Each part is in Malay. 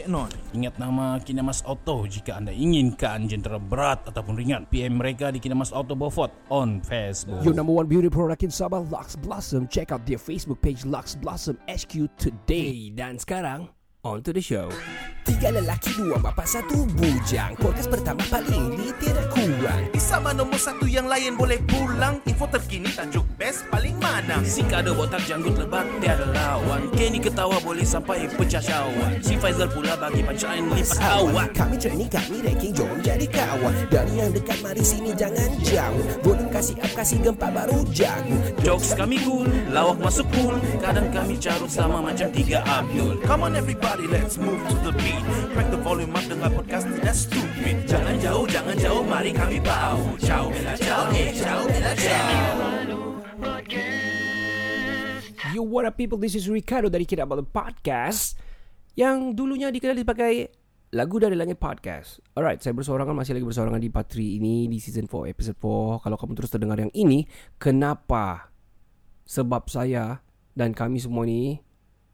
Cik Non. Ingat nama Kinamas Auto jika anda inginkan jentera berat ataupun ringan. PM mereka di Kinamas Auto Beaufort on Facebook. Your number one beauty product in Sabah, Lux Blossom. Check out their Facebook page, Lux Blossom HQ today. Dan sekarang, on to the show. Tiga lelaki, dua bapa, satu bujang. Podcast pertama paling ni tidak kurang. Di Sabah nombor satu yang lain boleh pulang. Info terkini tajuk best paling mana. Si kado botak janggut lebat tiada lawan. Kenny ketawa boleh sampai pecah syawak Si Faizal pula bagi pancaan lipat awak Kami training, kami ranking, jom jadi kawan. Dari yang dekat, mari sini jangan jauh. Volume kasih up, kasih gempa baru jago. Jokes kami cool, lawak masuk cool Kadang kami carut sama macam tiga Abdul. Come on everybody, let's move to the beat. Crack the volume up dengar podcast tidak stupid. Jangan jauh, jangan jauh, mari kami bau Ciao, bella ciao, eh, ciao, bella ciao Yo, what up people? This is Ricardo dari Kinabalu Podcast yang dulunya dikenali sebagai Lagu Dari Langit Podcast. Alright, saya bersorangan, masih lagi bersorangan di Patri ini di season 4, episode 4. Kalau kamu terus terdengar yang ini, kenapa? Sebab saya dan kami semua ni,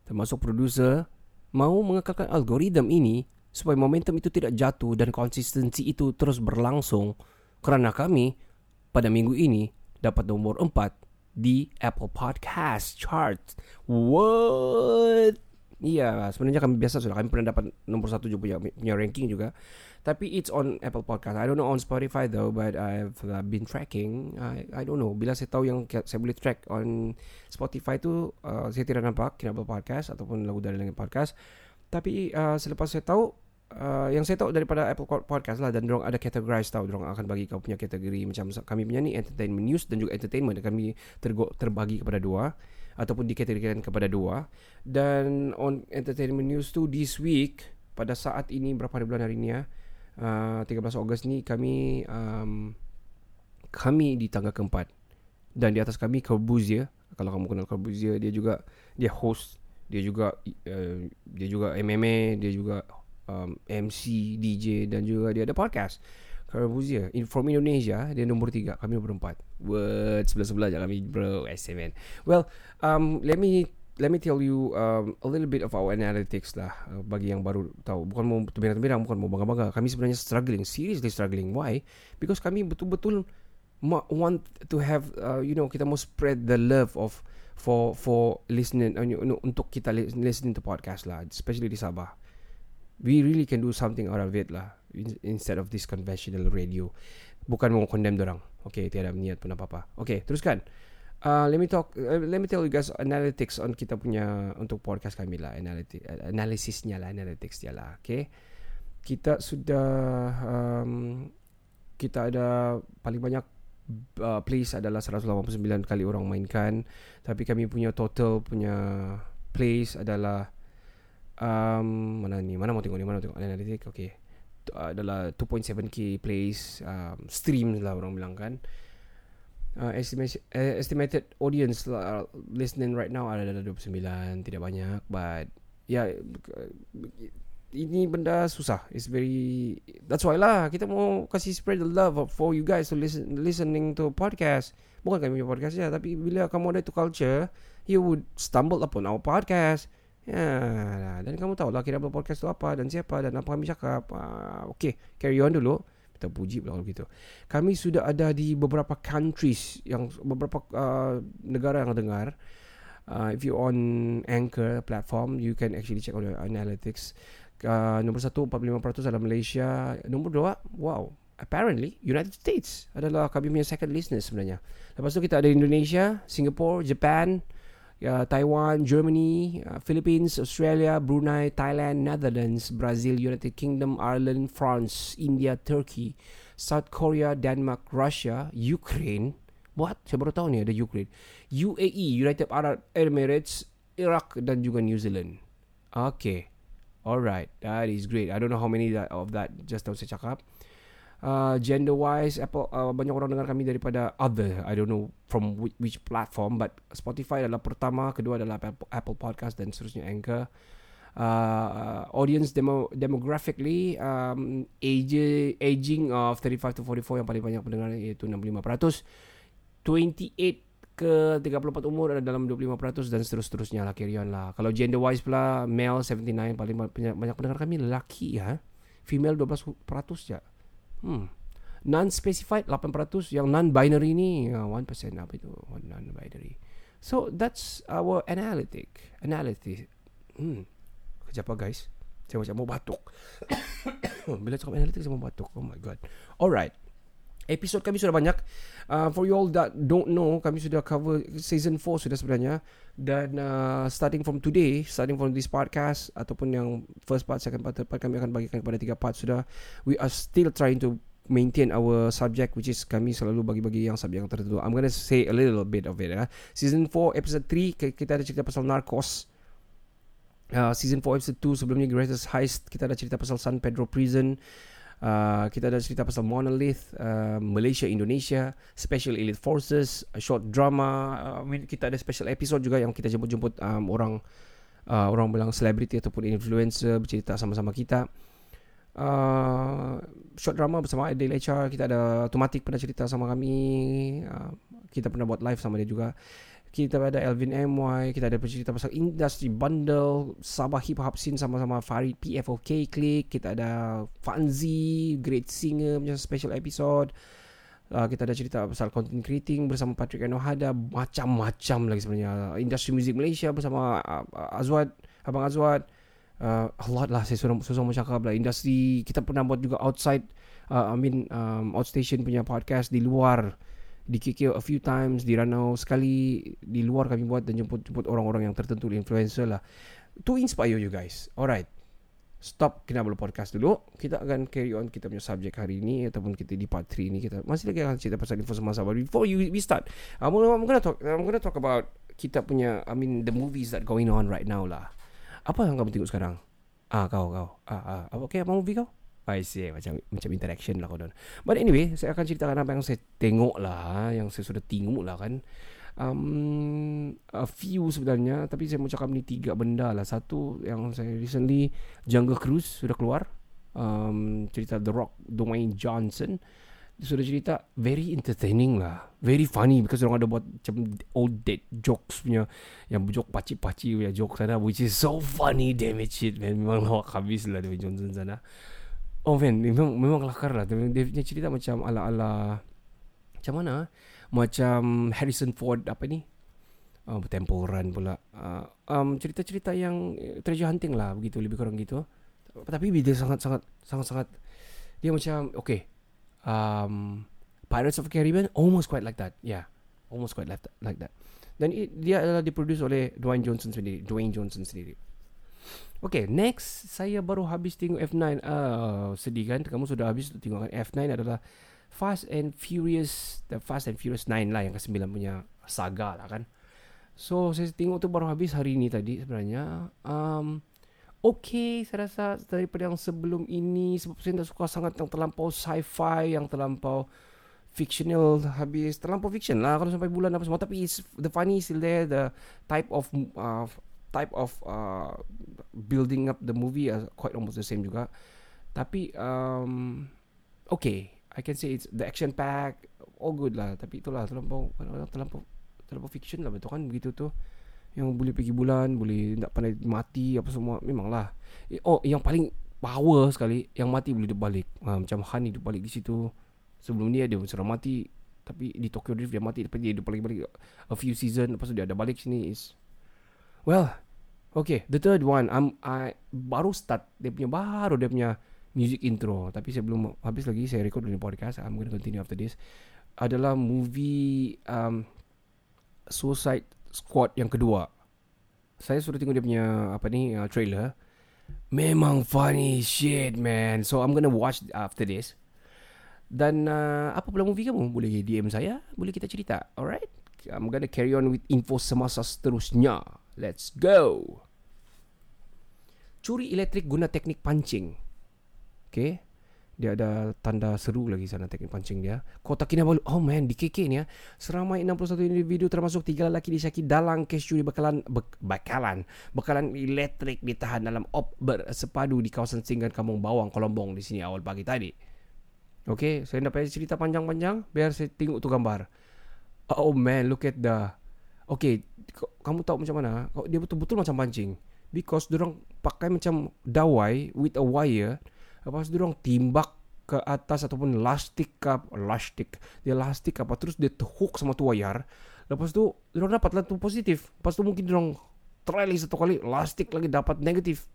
termasuk producer, mau mengekalkan algoritma ini supaya momentum itu tidak jatuh dan konsistensi itu terus berlangsung kerana kami pada minggu ini dapat nomor 4 di Apple Podcast chart. What? Iya, sebenarnya kami biasa sudah kami pernah dapat nomor satu juga punya, punya ranking juga. Tapi it's on Apple Podcast. I don't know on Spotify though, but I've uh, been tracking. I I don't know. Bila saya tahu yang saya boleh track on Spotify tu, uh, saya tidak nampak Kinabalu Podcast ataupun lagu dari langit podcast. Tapi uh, selepas saya tahu uh, yang saya tahu daripada Apple Podcast lah dan dorong ada categorize tahu dorong akan bagi kau punya kategori macam kami punya ni entertainment news dan juga entertainment kami tergo, terbagi kepada dua ataupun dikategorikan kepada dua. Dan on entertainment news tu this week pada saat ini berapa hari bulan hari ni ya? Uh, 13 Ogos ni kami um, kami di tangga keempat. Dan di atas kami Corbuzier. Kalau kamu kenal Corbuzier dia juga dia host dia juga uh, dia juga MMA dia juga um, MC DJ dan juga dia ada podcast Corbuzier in from Indonesia dia nombor tiga kami nombor empat. What sebelah sebelah je kami bro SMN well um, let me let me tell you um, a little bit of our analytics lah uh, bagi yang baru tahu. Bukan mau terbirang-terbirang bukan mau bangga-bangga. Kami sebenarnya struggling seriously struggling. Why? Because kami betul-betul want to have uh, you know kita mau spread the love of for for listening uh, you know, untuk kita li- listening to podcast lah especially di Sabah we really can do something out of it lah. In- instead of this conventional radio. Bukan mau condemn orang okay tiada niat pun apa-apa. Okay teruskan. Uh, let me talk uh, let me tell you guys analytics on kita punya untuk podcast kami lah. Analytics uh, analisisnya lah analytics dia lah okay? Kita sudah um, kita ada paling banyak uh, plays adalah 189 kali orang mainkan. Tapi kami punya total punya plays adalah um, mana ni? Mana mau tengok ni? Mana mau tengok? Analytics okay. Tu- adalah 2.7k plays um, streams lah orang bilang kan. Uh, estimation, uh, estimated audience uh, listening right now ada dalam 29 tidak banyak but ya yeah, ini benda susah. It's very that's why lah kita mau kasih spread the love for you guys to listen listening to podcast. Bukan kami punya podcast ya tapi bila kamu ada itu culture you would stumble upon our podcast ya dan kamu tahu lah kira podcast itu apa dan siapa dan apa kami cakap uh, okay carry on dulu kita puji pula kalau gitu. Kami sudah ada di beberapa countries yang beberapa uh, negara yang dengar. Uh, if you on Anchor platform, you can actually check out the analytics. Uh, nombor satu 45% adalah Malaysia. Nombor dua, wow, apparently United States adalah kami punya second listeners sebenarnya. Lepas tu kita ada Indonesia, Singapore, Japan, uh, Taiwan, Germany, uh, Philippines, Australia, Brunei, Thailand, Netherlands, Brazil, United Kingdom, Ireland, France, India, Turkey, South Korea, Denmark, Russia, Ukraine. What? Saya baru tahu ni ada Ukraine. UAE, United Arab Emirates, Iraq dan juga New Zealand. Okay. Alright, that is great. I don't know how many of that just tahu saya cakap. Uh, gender wise, Apple uh, banyak orang dengar kami daripada other. I don't know from which, which platform, but Spotify adalah pertama, kedua adalah Apple, Apple Podcast dan seterusnya Anchor. Uh, audience demo, demographically um, age aging of 35 to 44 yang paling banyak pendengar iaitu 65%. 28 ke 34 umur ada dalam 25% dan seterus-terusnya lah carry on lah. Kalau gender wise pula male 79 paling banyak, pendengar kami lelaki ya. Female 12% je. Hmm. Non specified 8% yang non binary ni uh, 1% apa itu non binary. So that's our analytic analysis. Hmm. Kejap apa guys? Saya macam mau batuk. Bila cakap analytic saya mau batuk. Oh my god. Alright. Episod kami sudah banyak. Uh, For you all that don't know Kami sudah cover Season 4 sudah sebenarnya. Dan uh, Starting from today Starting from this podcast Ataupun yang First part, second part, third part Kami akan bagikan kepada tiga part sudah. We are still trying to Maintain our subject Which is kami selalu bagi-bagi Yang subjek yang tertentu. I'm gonna say a little bit of it uh. Season 4 episode 3 Kita ada cerita pasal Narcos. Uh, Season 4 episode 2 Sebelumnya Greatest Heist Kita ada cerita pasal San Pedro Prison Uh, kita ada cerita pasal Monolith, uh, Malaysia, Indonesia, Special Elite Forces, a short drama. Uh, kita ada special episode juga yang kita jemput-jemput um, orang uh, orang bilang selebriti ataupun influencer bercerita sama-sama kita. Uh, short drama bersama Adele HR Kita ada Automatic pernah cerita sama kami uh, Kita pernah buat live sama dia juga kita ada Elvin MY Kita ada bercerita pasal Industry Bundle Sabah Hip Hop Scene Sama-sama Farid PFOK Click Kita ada Fanzi Great Singer Punya special episode. Uh, Kita ada cerita pasal Content Creating Bersama Patrick Enohada Macam-macam lagi sebenarnya. Industry Music Malaysia Bersama uh, Azwad Abang Azwad. Uh, A lot lah Saya sudah, sudah mau cakap lah. Industri Kita pernah buat juga Outside uh, I mean um, Outstation punya podcast Di luar di KK a few times di Ranau sekali di luar kami buat dan jemput-jemput orang-orang yang tertentu influencer lah. To inspire you guys. Alright. Stop kena boleh podcast dulu. Kita akan carry on kita punya subjek hari ini ataupun kita di part 3 ni kita masih lagi akan cerita pasal info semasa. But before you we start I'm gonna, I'm gonna talk I'm gonna talk about kita punya I mean the movies that going on right now lah. Apa yang kamu tengok sekarang? Ah kau kau. Ah ah. Okay apa movie kau I see macam macam interaction lah kau dan. But anyway, saya akan ceritakan apa yang saya tengok lah, yang saya sudah tengok lah kan. Um, a few sebenarnya, tapi saya mau cakap ni tiga benda lah. Satu yang saya recently Jungle Cruise sudah keluar. Um, cerita The Rock Dwayne Johnson sudah cerita very entertaining lah very funny because orang ada buat macam old dead jokes punya yang joke pacik-pacik punya joke sana which is so funny damn it shit man memang lawak habis lah Dwayne Johnson sana Oh man Memang, memang kelakar lah. Dia punya cerita macam Ala-ala Macam mana Macam Harrison Ford Apa ni? Temple Run pula. Uh, um, Cerita-cerita yang Treasure hunting lah Begitu Lebih kurang gitu. Tapi dia sangat-sangat Sangat-sangat Dia macam Okay um, Pirates of Caribbean Almost quite like that. Yeah Almost quite like that. Dan dia adalah diproduce oleh Dwayne Johnson sendiri Dwayne Johnson sendiri Okay, next saya baru habis tengok F9. Uh, ah, sedih kan? Kamu sudah habis tengok kan? F9 adalah Fast and Furious, the Fast and Furious 9 lah yang ke-9 punya saga lah kan. So, saya tengok tu baru habis hari ni tadi sebenarnya. Um, okay, saya rasa daripada yang sebelum ini sebab saya tak suka sangat yang terlampau sci-fi, yang terlampau fictional habis terlampau fiction lah kalau sampai bulan apa semua tapi the funny still there the type of uh, type of uh, building up the movie are quite almost the same juga. Tapi um, okay, I can say it's the action pack all good lah. Tapi itulah terlampau terlampau terlampau fiction lah betul kan begitu tu. Yang boleh pergi bulan, boleh tak pandai mati apa semua memanglah. Eh, oh, yang paling power sekali yang mati boleh hidup balik. Ha, macam Han hidup balik di situ. Sebelum ni dia sudah mati tapi di Tokyo Drift dia mati tapi dia hidup balik-balik a few season lepas tu dia ada balik sini is well Okay, the third one, I'm, I baru start dia punya baru dia punya music intro. Tapi saya belum habis lagi saya record dulu podcast. I'm going to continue after this. Adalah movie um, Suicide Squad yang kedua. Saya sudah tengok dia punya apa ni uh, trailer. Memang funny shit man. So I'm gonna watch after this. Dan uh, apa pula movie kamu? Boleh DM saya, boleh kita cerita. Alright? I'm gonna carry on with info semasa seterusnya. Let's go. Curi elektrik guna teknik pancing. Okay. Dia ada tanda seru lagi sana teknik pancing dia. Kota Kinabalu. Oh man, di KK ni ya. Seramai 61 individu termasuk tiga lelaki disyaki dalam kes curi bekalan bek, bekalan bekalan elektrik ditahan dalam op bersepadu di kawasan Singgan Kampung Bawang Kolombong di sini awal pagi tadi. Okay, saya nak payah cerita panjang-panjang biar saya tengok tu gambar. Oh man, look at the Okay, kamu tahu macam mana? Dia betul-betul macam pancing. Because diorang pakai macam dawai with a wire. Lepas tu diorang timbak ke atas ataupun lastik ke lastik. Dia lastik apa terus dia terhook sama tu wayar. Lepas tu diorang dapat lah tu positif. Lepas tu mungkin diorang try lagi satu kali lastik lagi dapat negatif.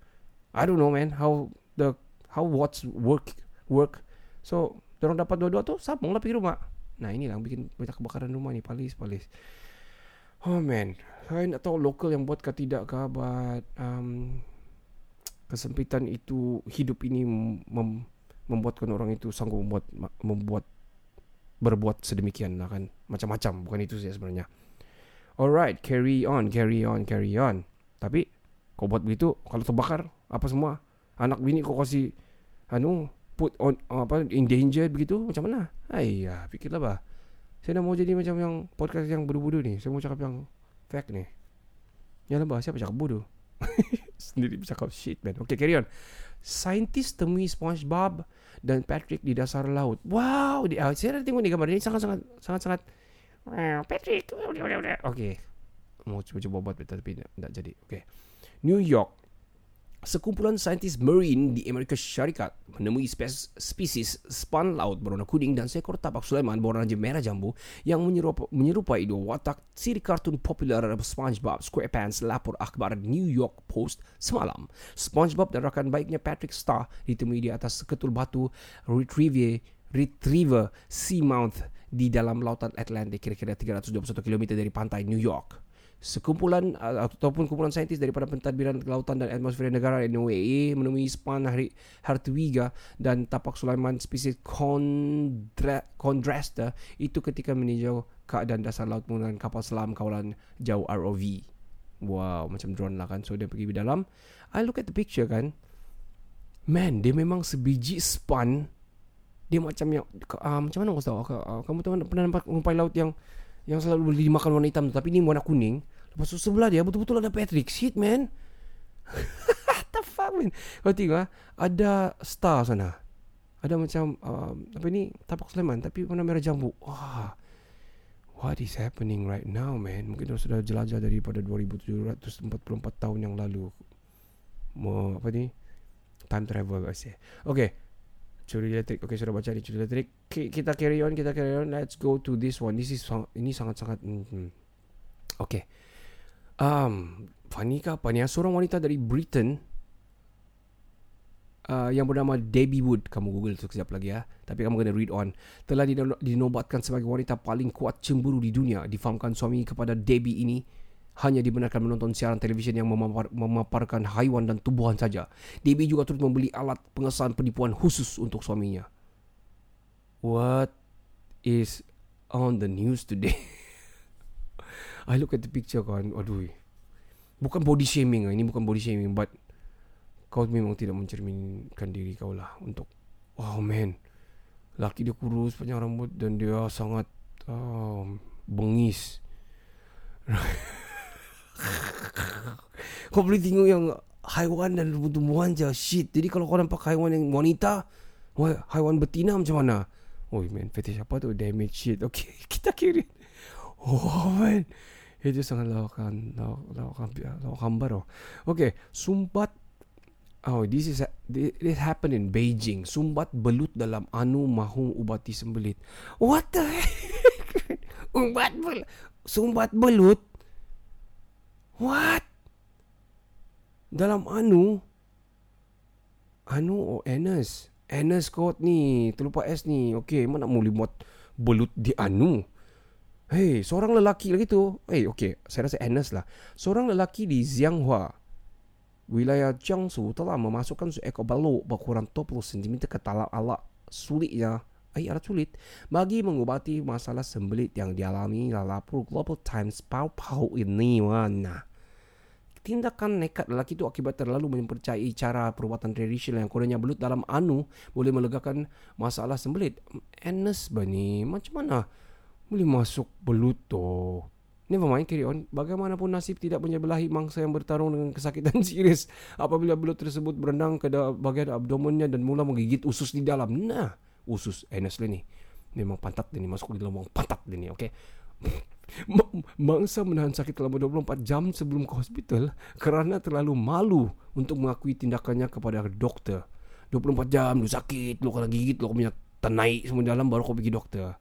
I don't know man how the how watts work work. So diorang dapat dua-dua tu sambung lah pergi rumah. Nah inilah yang bikin banyak kebakaran rumah ni palis palis. Oh man, saya nak tahu lokal yang buat ke tidak ke, but um, kesempitan itu hidup ini mem, membuatkan orang itu sanggup membuat membuat berbuat sedemikian lah kan macam-macam bukan itu sih sebenarnya. Alright, carry on, carry on, carry on. Tapi kau buat begitu kalau terbakar apa semua anak bini kau kasih anu put on apa in danger begitu macam mana? Ayah, fikirlah bah. Saya dah mau jadi macam yang podcast yang bodoh-bodoh ni. Saya mau cakap yang fact ni. Ya lah bah, siapa cakap bodoh? Sendiri bercakap shit man. Okay, carry on. Saintis temui SpongeBob dan Patrick di dasar laut. Wow, di, ah, saya dah tengok ni gambar ini sangat-sangat sangat-sangat Patrick. Okay. Mau cuba-cuba buat betul tapi tak jadi. Okay. New York. Sekumpulan saintis marine di Amerika Syarikat menemui spes, spesies span laut berwarna kuning dan seekor tapak Sulaiman berwarna merah jambu yang menyerupai, menyerupai dua watak siri kartun popular SpongeBob SquarePants lapor akhbar New York Post semalam. SpongeBob dan rakan baiknya Patrick Star ditemui di atas seketul batu retriever retriever Seamount di dalam lautan Atlantik kira-kira 321 km dari pantai New York. Sekumpulan uh, ataupun kumpulan saintis daripada pentadbiran lautan dan atmosfer negara NOAA menemui span hari Hartwiga dan tapak Sulaiman spesies Condra, Condrasta itu ketika meninjau keadaan dasar laut menggunakan kapal selam kawalan jauh ROV. Wow, macam drone lah kan. So dia pergi di dalam. I look at the picture kan. Man, dia memang sebiji span. Dia macam yang uh, macam mana kau tahu? Uh, kamu tahu pernah nampak rumpai laut yang yang selalu boleh dimakan warna hitam tu tapi ni warna kuning. Lepas tu sebelah dia betul-betul ada Patrick. Shit man. The fuck man. Kau tengok ah, ada star sana. Ada macam um, apa ni tapak Sulaiman tapi warna merah jambu. Wah. What is happening right now man? Mungkin dia sudah jelajah daripada 2744 tahun yang lalu. Mau apa ni? Time travel guys. Okay. Curi elektrik. Okay, sudah baca ni curi elektrik. Ki- Kita carry on, kita carry on. Let's go to this one. This is ini sangat-sangat hmm. Okay. Um, funny ke apa ni? Seorang wanita dari Britain uh, yang bernama Debbie Wood. Kamu Google tu sekejap lagi ya. Tapi kamu kena read on. Telah dino- dinobatkan sebagai wanita paling kuat cemburu di dunia. Difahamkan suami kepada Debbie ini hanya dibenarkan menonton siaran televisyen yang memapar, memaparkan haiwan dan tumbuhan saja. Debbie juga turut membeli alat pengesahan penipuan khusus untuk suaminya. What is on the news today? I look at the picture kan, aduh. Bukan body shaming, ah. ini bukan body shaming, but kau memang tidak mencerminkan diri kau lah untuk, wow man, laki dia kurus, panjang rambut dan dia sangat um, bengis. kau boleh tengok yang haiwan dan tumbuhan je shit. Jadi kalau kau nampak haiwan yang wanita, haiwan betina macam mana? Oh man, fetish apa tu? Damage shit. Okay, kita kiri. Oh man. Itu sangat lawakan lawak, lawakan lawak hambar oh. Okay, sumbat Oh, this is this happened in Beijing. Sumbat belut dalam anu mahu ubati sembelit. What the heck? Umbat belut. Sumbat belut. What? Dalam anu? Anu oh anus. Anus kot ni. Terlupa S ni. Okay, mana boleh buat belut di anu? Hey, seorang lelaki lagi tu. Hey, okay. Saya rasa anus lah. Seorang lelaki di Jianghua. Wilayah Jiangsu telah memasukkan seekor balok berukuran 20 cm ke dalam alat sulitnya Ay, alat sulit bagi mengubati masalah sembelit yang dialami dalam Global Times pau-pau ini mana. Tindakan nekat lelaki itu akibat terlalu mempercayai cara perubatan tradisional yang kononnya belut dalam anu boleh melegakan masalah sembelit. Enes bani, macam mana boleh masuk belut tu? Never mind, carry on. Bagaimanapun nasib tidak menyebelahi mangsa yang bertarung dengan kesakitan serius apabila belut tersebut berenang ke bahagian abdomennya dan mula menggigit usus di dalam. Nah, usus Enes ni. Memang pantat dia ni masuk di dalam pantat dia ni, okay? Ma- Mangsa menahan sakit selama 24 jam sebelum ke hospital kerana terlalu malu untuk mengakui tindakannya kepada doktor. 24 jam lu sakit, lu kena gigit, lu punya tenaik semua dalam baru kau pergi doktor.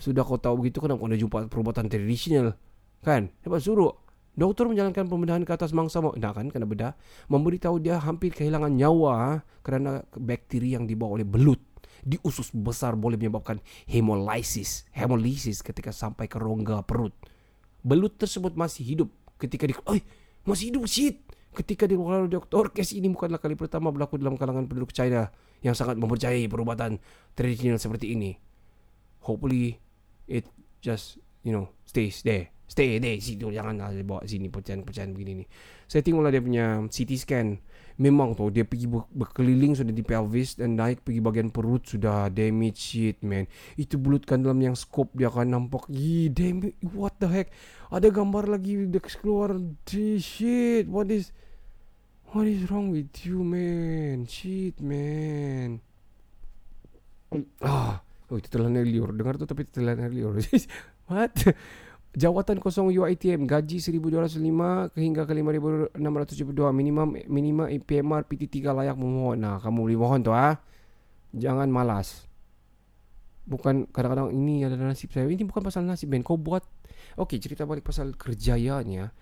Sudah kau tahu begitu kenapa kau nak jumpa perubatan tradisional? Kan? Dapat suruh. Doktor menjalankan pembedahan ke atas mangsa mau nak kan kena bedah memberitahu dia hampir kehilangan nyawa ha, kerana bakteri yang dibawa oleh belut di usus besar boleh menyebabkan hemolysis hemolysis ketika sampai ke rongga perut. Belut tersebut masih hidup ketika di Oi, masih hidup shit! Ketika dikeluarkan oleh doktor kes ini bukanlah kali pertama berlaku dalam kalangan penduduk China yang sangat mempercayai perubatan tradisional seperti ini. Hopefully it just you know stays there. Stay there situ. Janganlah dia bawa sini percayaan-percayaan begini ni. Saya tengoklah dia punya CT scan memang tu dia pergi ber- berkeliling sudah di pelvis dan naik pergi bahagian perut sudah damage shit man. Itu bulutkan dalam yang scope dia akan nampak damn it, what the heck? Ada gambar lagi dia keluar shit what is what is wrong with you man? Shit man. Ah oh itu telan liur dengar tu tapi telan liur what Jawatan kosong UiTM gaji 1205 hingga ke 5672 minimum minima PMR PT3 layak memohon. Nah, kamu boleh mohon tu ah. Jangan malas. Bukan kadang-kadang ini adalah nasib saya. Ini bukan pasal nasib Ben. Kau buat Okey, cerita balik pasal kerjayanya.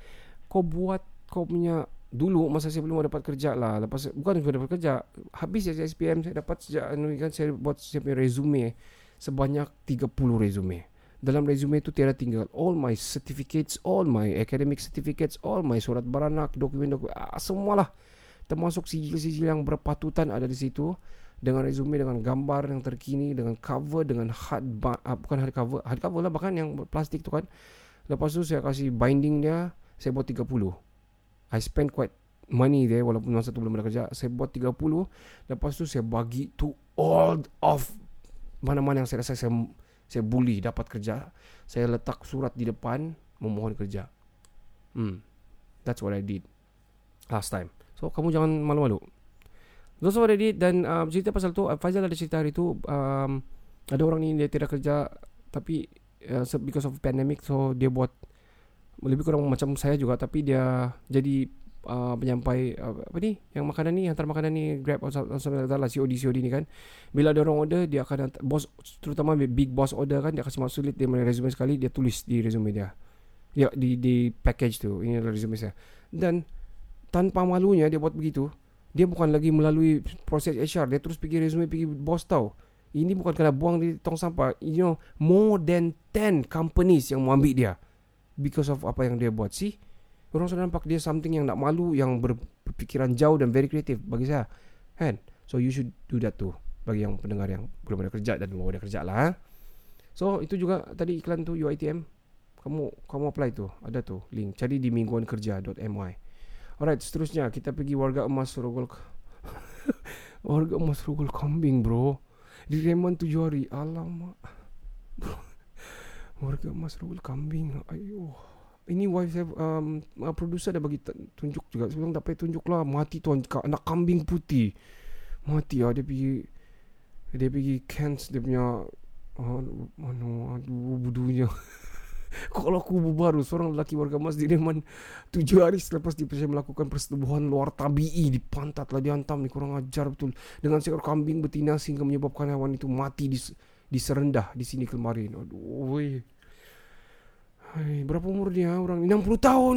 Kau buat kau punya dulu masa saya belum dapat kerja lah. Lepas bukan sudah dapat kerja. Habis saya SPM saya dapat sejak anu kan saya buat saya punya resume sebanyak 30 resume dalam resume itu tiada tinggal. All my certificates, all my academic certificates, all my surat beranak, dokumen-dokumen, ah, semualah termasuk sijil-sijil yang berpatutan ada di situ dengan resume dengan gambar yang terkini dengan cover dengan hard ba- ah, bukan hard cover hard cover lah bahkan yang plastik tu kan. Lepas tu saya kasih binding dia saya buat 30 I spend quite money there walaupun masa tu belum ada kerja. Saya buat 30 lepas tu saya bagi to all of mana-mana yang saya rasa saya saya bully dapat kerja. Saya letak surat di depan memohon kerja. Hmm. That's what I did last time. So kamu jangan malu-malu. That's what I did dan um, cerita pasal tu uh, Faizal ada cerita hari tu um, ada orang ni dia tidak kerja tapi uh, because of pandemic so dia buat lebih kurang macam saya juga tapi dia jadi uh, penyampai uh, apa ni yang makanan ni hantar makanan ni grab atau COD COD ni kan. Bila ada orang order dia akan hantar, bos terutama big boss order kan dia kasih masuk sulit dia resume sekali dia tulis di resume dia. Dia di di package tu ini adalah resume saya. Dan tanpa malunya dia buat begitu dia bukan lagi melalui proses HR dia terus pergi resume pergi bos tau. Ini bukan kena buang di tong sampah you know more than 10 companies yang mau ambil dia because of apa yang dia buat. Sih Orang sudah nampak dia something yang nak malu Yang ber- berfikiran jauh dan very creative. Bagi saya Kan? So you should do that too. Bagi yang pendengar yang belum ada kerja Dan mau ada kerja lah ha? So itu juga tadi iklan tu UiTM Kamu kamu apply tu. Ada tu link. Cari di mingguankerja.my Alright seterusnya. Kita pergi warga emas Rogol Warga emas Rogol Kambing bro. Di Reman tujuh hari. Alamak. Warga emas Rogol Kambing. Ayo ini wife saya um, uh, producer bagi tunjuk juga. Sebelum tak payah tunjuk lah. Mati tuan anak kambing putih. Mati lah. Dia pergi dia pergi cans dia punya uh, mana aduh budunya. Kalau kubur baru seorang lelaki warga masjid Reman tujuh hari selepas dia percaya melakukan persetubuhan luar tabii di pantat lah dihantam ni kurang ajar betul. Dengan seekor kambing betina sehingga menyebabkan hewan itu mati di di serendah di sini kemarin. Aduh weh. Hai, berapa umur dia orang 60 tahun.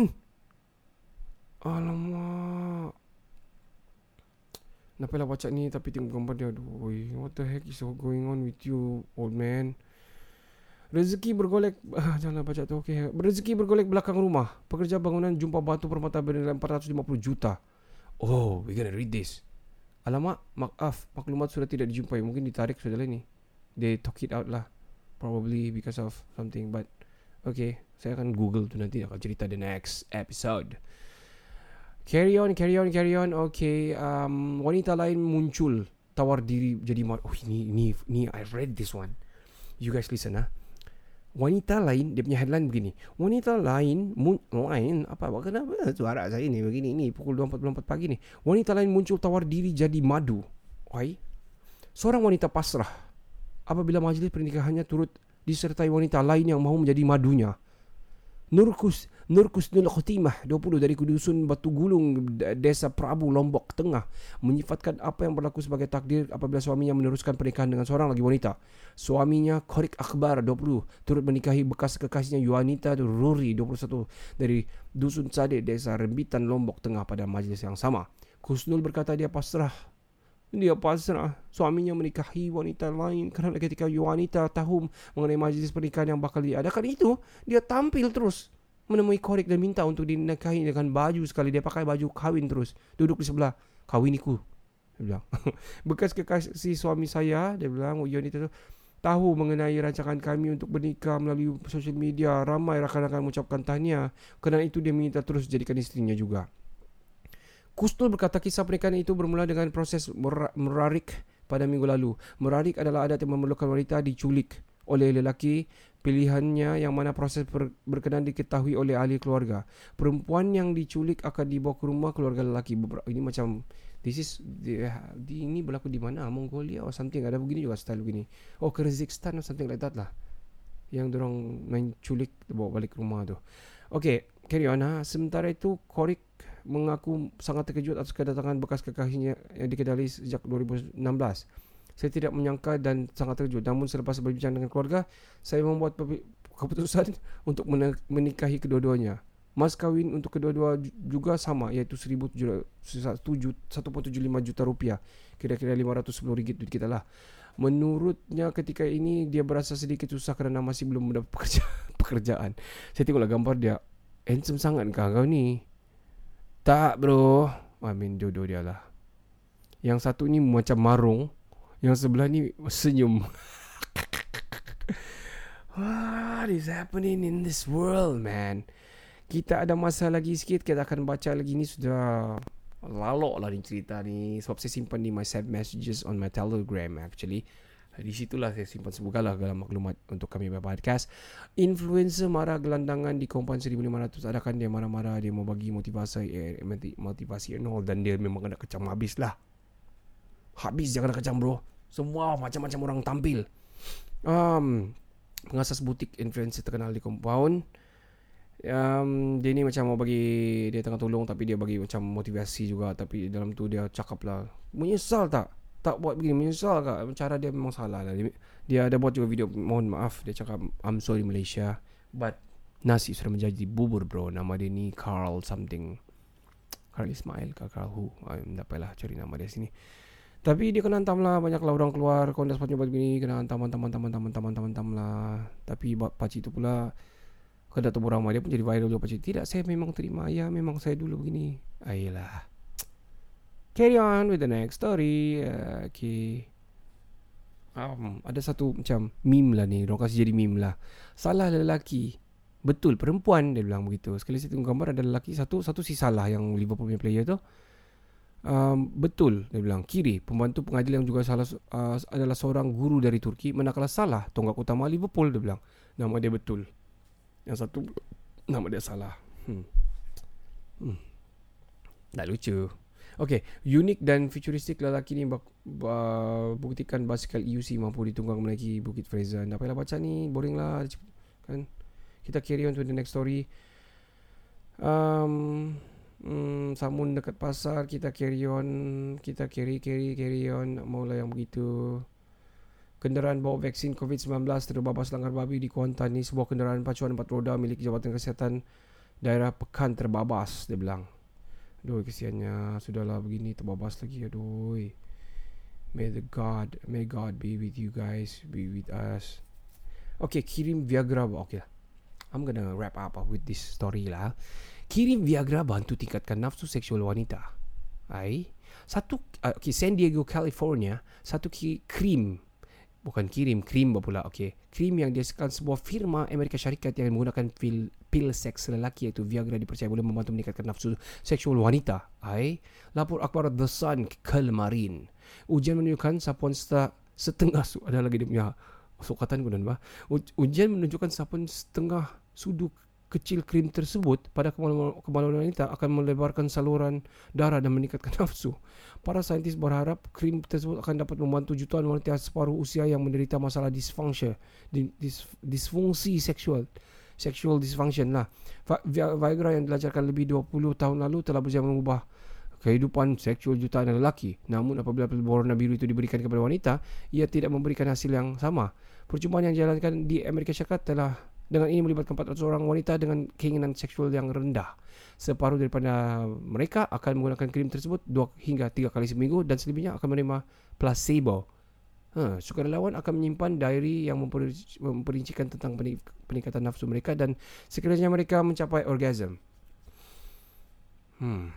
Alamak. Kenapa lah baca ni? Tapi tengok gambar dia Aduh What the heck is going on with you Old man? Rezeki bergolek ah, Janganlah baca tu okay. Rezeki bergolek belakang rumah. Pekerja bangunan jumpa batu permata bernilai 450 juta. Oh we gonna read this. Alamak Maaf Maklumat sudah tidak dijumpai. Mungkin ditarik sudah lah ni They talk it out lah. Probably because of something But Okay Saya akan google tu nanti Akan cerita the next episode Carry on, carry on, carry on. Okay, um, wanita lain muncul tawar diri jadi ma- oh ini ini ini I read this one. You guys listen ah. Wanita lain dia punya headline begini. Wanita lain mun- lain apa kenapa suara saya ni begini ni pukul 2.44 pagi ni. Wanita lain muncul tawar diri jadi madu. Oi. Seorang wanita pasrah apabila majlis pernikahannya turut disertai wanita lain yang mahu menjadi madunya. Nurkus Nurkus Nul Khotimah 20 dari Kudusun Batu Gulung Desa Prabu Lombok Tengah menyifatkan apa yang berlaku sebagai takdir apabila suaminya meneruskan pernikahan dengan seorang lagi wanita. Suaminya Korik Akbar 20 turut menikahi bekas kekasihnya Yuanita Ruri 21 dari Dusun Sade Desa Rembitan Lombok Tengah pada majlis yang sama. Kusnul berkata dia pasrah dia pasrah suaminya menikahi wanita lain kerana ketika wanita tahu mengenai majlis pernikahan yang bakal diadakan itu dia tampil terus menemui korek dan minta untuk dinikahi dengan baju sekali. Dia pakai baju kahwin terus duduk di sebelah. Kawiniku dia bilang. Bekas kekasih suami saya dia bilang wanita itu tahu mengenai rancangan kami untuk bernikah melalui sosial media. Ramai rakan-rakan mengucapkan tahniah. Kerana itu dia minta terus jadikan istrinya juga Kustul berkata kisah pernikahan itu bermula dengan proses mer- merarik pada minggu lalu. Merarik adalah adat yang memerlukan wanita diculik oleh lelaki pilihannya yang mana proses ber- berkenan diketahui oleh ahli keluarga. Perempuan yang diculik akan dibawa ke rumah keluarga lelaki. Ini macam this is di, di, ini berlaku di mana? Mongolia or something. Ada begini juga style begini. Oh Kyrgyzstan or something like that lah. Yang dorong main culik bawa balik rumah tu. Okay, carry on ha. Sementara itu Korik mengaku sangat terkejut atas kedatangan bekas kekasihnya yang dikenali sejak 2016. Saya tidak menyangka dan sangat terkejut. Namun selepas berbincang dengan keluarga, saya membuat keputusan untuk menikahi kedua-duanya. Mas kahwin untuk kedua-dua ju- juga sama iaitu 1.75 juta rupiah. Kira-kira 510 ringgit duit kita lah. Menurutnya ketika ini dia berasa sedikit susah kerana masih belum mendapat pekerja- pekerjaan. Saya tengoklah gambar dia. Handsome sangat kah kau ni? Tak bro. I mean jodoh dia lah. Yang satu ni macam marung Yang sebelah ni senyum. What is happening in this world man? Kita ada masa lagi sikit Kita akan baca lagi. Ni sudah Lalok lah ni cerita ni. Sebab saya simpan ni My saved messages on my telegram actually di situlah saya simpan segala dalam maklumat untuk kami podcast. Influencer marah gelandangan di Kompan 1500. Adakah dia marah-marah dia mau bagi motivasi eh, motivasi- and all dan dia memang kena kecam habis lah. Habis kena kecam bro. Semua macam-macam orang tampil. Um, pengasas butik influencer terkenal di compound. Um, dia ni macam mau bagi dia tengah tolong tapi dia bagi macam motivasi juga tapi dalam tu dia cakap lah menyesal tak tak buat begini. Menyesal kak. Cara dia memang salah lah. Dia, ada buat juga video mohon maaf. Dia cakap I'm sorry Malaysia but nasi sudah menjadi bubur bro. Nama dia ni Carl something. Carl Ismail ke Carl who? I tak cari nama dia sini. Tapi dia kena hantam lah. Banyak lah orang keluar Kau dah sepatutnya buat begini Kena hantam hantam hantam hantam hantam hantam, hantam lah. Tapi pakcik tu pula Kau dah tahu dia pun jadi viral juga pakcik. Tidak saya memang terima. Ya memang saya dulu begini. Ayolah Carry on with the next story. Uh, Okay. Um, Ada satu macam Meme lah ni. Orang kasih jadi meme lah. Salah lelaki. Betul perempuan Dia bilang begitu. Sekali saya tengok gambar Ada lelaki satu Satu si salah Yang Liverpool punya player tu. Um, Betul Dia bilang. Kiri Pembantu pengadilan yang juga salah uh, Adalah seorang guru dari Turki Manakala salah Tonggak utama Liverpool Dia bilang. Nama dia betul. Yang satu Nama dia salah. Hmm. Hmm. Tak lucu Okay, unik dan futuristik lelaki ni uh, buktikan basikal EUC mampu ditunggang menaiki Bukit Fraser. Tak payahlah baca ni, boring lah. Kan? Kita carry on to the next story. Um, hmm, samun dekat pasar, kita carry on. Kita carry, carry, carry on. Maulah yang begitu. Kenderaan bawa vaksin COVID-19 terbabas langgar babi di Kuantan ni. Sebuah kenderaan pacuan empat roda milik Jabatan Kesihatan Daerah Pekan terbabas, dia bilang. Aduh kesiannya. Sudahlah begini terbabas lagi. Aduh. May the God May God be with you guys Be with us. Okay kirim Viagra. Okay lah. I'm gonna wrap up with this story lah. Kirim Viagra bantu tingkatkan nafsu seksual wanita. Ai Satu uh, Okay San Diego California Satu ki- krim bukan kirim krim pula okey. Krim yang dihasilkan sebuah firma Amerika Syarikat yang menggunakan pil pil seks lelaki iaitu Viagra dipercaya boleh membantu meningkatkan nafsu seksual wanita. Ai lapor akhbar The Sun kemarin ujian menunjukkan sapuan setengah, setengah ada lagi dia punya sukatan gunan bah. Ujian menunjukkan sapuan setengah sudu kecil krim tersebut pada kemaluan wanita akan melebarkan saluran darah dan meningkatkan nafsu. Para saintis berharap krim tersebut akan dapat membantu jutaan wanita separuh usia yang menderita masalah disfungsi, dis, disfungsi seksual. Sexual dysfunction lah. Viagra yang dilancarkan lebih 20 tahun lalu telah berjaya mengubah kehidupan seksual jutaan lelaki. Namun apabila pil berwarna biru itu diberikan kepada wanita, ia tidak memberikan hasil yang sama. Percubaan yang dijalankan di Amerika Syarikat telah dengan ini melibatkan 400 orang wanita dengan keinginan seksual yang rendah. Separuh daripada mereka akan menggunakan krim tersebut 2 hingga 3 kali seminggu dan selebihnya akan menerima placebo. Ha, sukarelawan akan menyimpan diary yang memperinci- memperincikan tentang pening- peningkatan nafsu mereka dan sekiranya mereka mencapai orgasm. Hmm.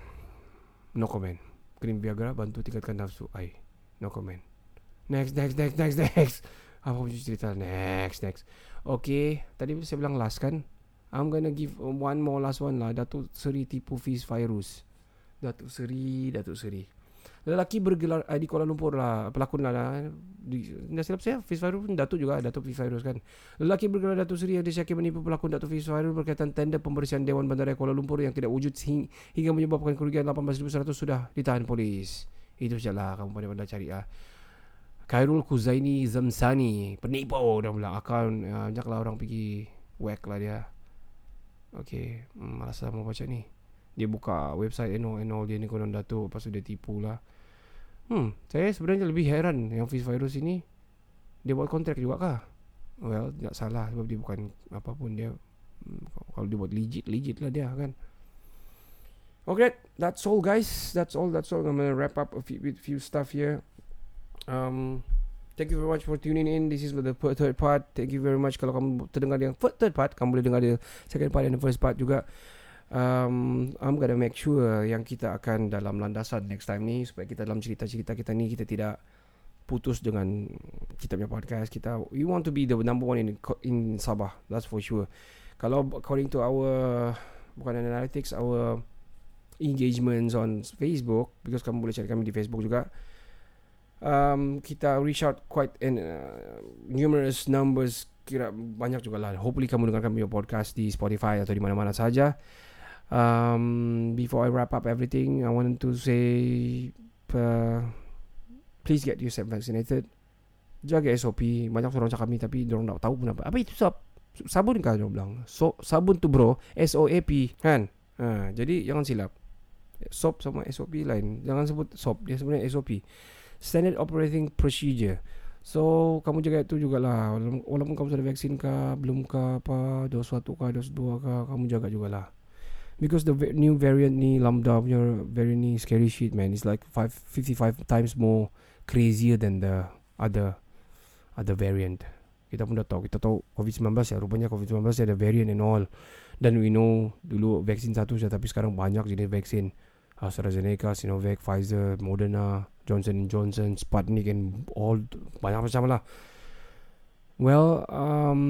No comment. Krim Viagra bantu tingkatkan nafsu. Ai. No comment. Next, next, next, next, next. Apa punya cerita? Next, next. Okay, tadi saya bilang last kan. I'm gonna give one more last one lah. Datuk Seri tipu Fiz virus. Datuk Seri, Datuk Seri. Lelaki bergelar eh, di Kuala Lumpur lah. Pelakon lah. lah. Di, dah silap saya, Fiz virus pun Datuk juga. Datuk Fiz virus kan. Lelaki bergelar Datuk Seri yang disyaki menipu pelakon Datuk Fiz virus berkaitan tender pembersihan Dewan Bandaraya Kuala Lumpur yang tidak wujud hingga menyebabkan kerugian 18,100 sudah ditahan polis. Itu sajalah kamu pandai-pandai cari ah. Khairul Kuzaini Zamsani Penipu dah pula. Akaun uh, Banyaklah orang pergi Whack lah dia. Okay hmm, lah mau baca ni? Dia buka website and all, and all Dia ni konon datuk Lepas tu dia tipu lah. Hmm Saya sebenarnya lebih heran Yang Fizz Virus ini Dia buat kontrak juga kah Well Tak salah Sebab dia bukan Apa pun dia. Hmm, Kalau dia buat legit Legit lah dia kan? Okay That's all guys. That's all That's all. I'm gonna wrap up a few, with few stuff here um, Thank you very much for tuning in. This is the third part. Thank you very much kalau kamu terdengar yang third part, kamu boleh dengar dia second part and the first part juga. Um, I'm gonna make sure yang kita akan dalam landasan next time ni supaya kita dalam cerita-cerita kita ni kita tidak putus dengan kita punya podcast kita. We want to be the number one in in Sabah. That's for sure. Kalau according to our bukan analytics, our engagements on Facebook because kamu boleh cari kami di Facebook juga um, kita reach out quite in uh, numerous numbers kira banyak juga lah. Hopefully kamu dengarkan punya podcast di Spotify atau di mana-mana saja. Um, before I wrap up everything I want to say uh, please get yourself vaccinated. Jaga SOP banyak orang cakap ni tapi orang tak tahu pun apa. Apa itu sab sabun kah dia bilang? So, sabun tu bro SOAP kan? Ha, jadi jangan silap. SOP sama SOP lain. Jangan sebut SOP dia sebenarnya SOP standard operating procedure. So kamu jaga itu jugalah. Walaupun, kamu sudah vaksin kah Belum kah apa Dos 1 kah Dos 2 kah Kamu jaga jugalah. Because the new variant ni Lambda punya variant ni Scary shit man. It's like five, 55 times more Crazier than the Other Other variant. Kita pun dah tahu. Kita tahu COVID-19 ya. Rupanya COVID-19 ada variant and all. Dan we know Dulu vaksin satu saja Tapi sekarang banyak jenis vaksin. AstraZeneca, Sinovac, Pfizer, Moderna, Johnson Johnson, Sputnik and all banyak macam lah. Well, um,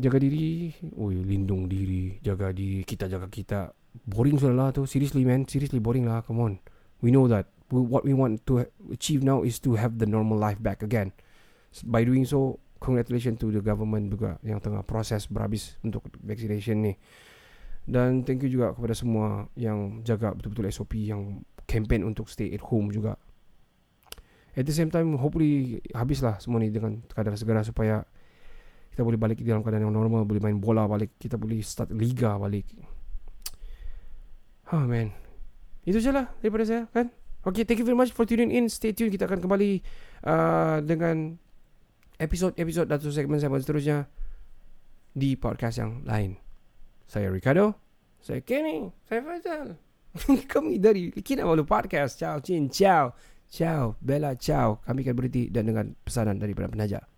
jaga diri, oi lindung diri, jaga diri, kita jaga kita. Boring sudah lah tu, seriously man, seriously boring lah, come on. We know that we, what we want to achieve now is to have the normal life back again. By doing so, congratulations to the government juga yang tengah proses berhabis untuk vaccination ni. Dan thank you juga kepada semua yang jaga betul-betul SOP yang campaign untuk stay at home juga. At the same time hopefully habislah semua ni dengan keadaan segera supaya kita boleh balik dalam keadaan yang normal, boleh main bola balik, kita boleh start liga balik. Ha man. Itu je lah daripada saya kan. Okay, thank you very much for tuning in. Stay tune. Kita akan kembali uh, dengan episod-episod atau segmen-segmen seterusnya di podcast yang lain. Saya Ricardo. Saya Kenny. Saya Faisal. Kami dari Kinabalu Podcast. Ciao, Cin. Ciao. Ciao. Bella, ciao. Kami akan berhenti dan dengan pesanan daripada penaja.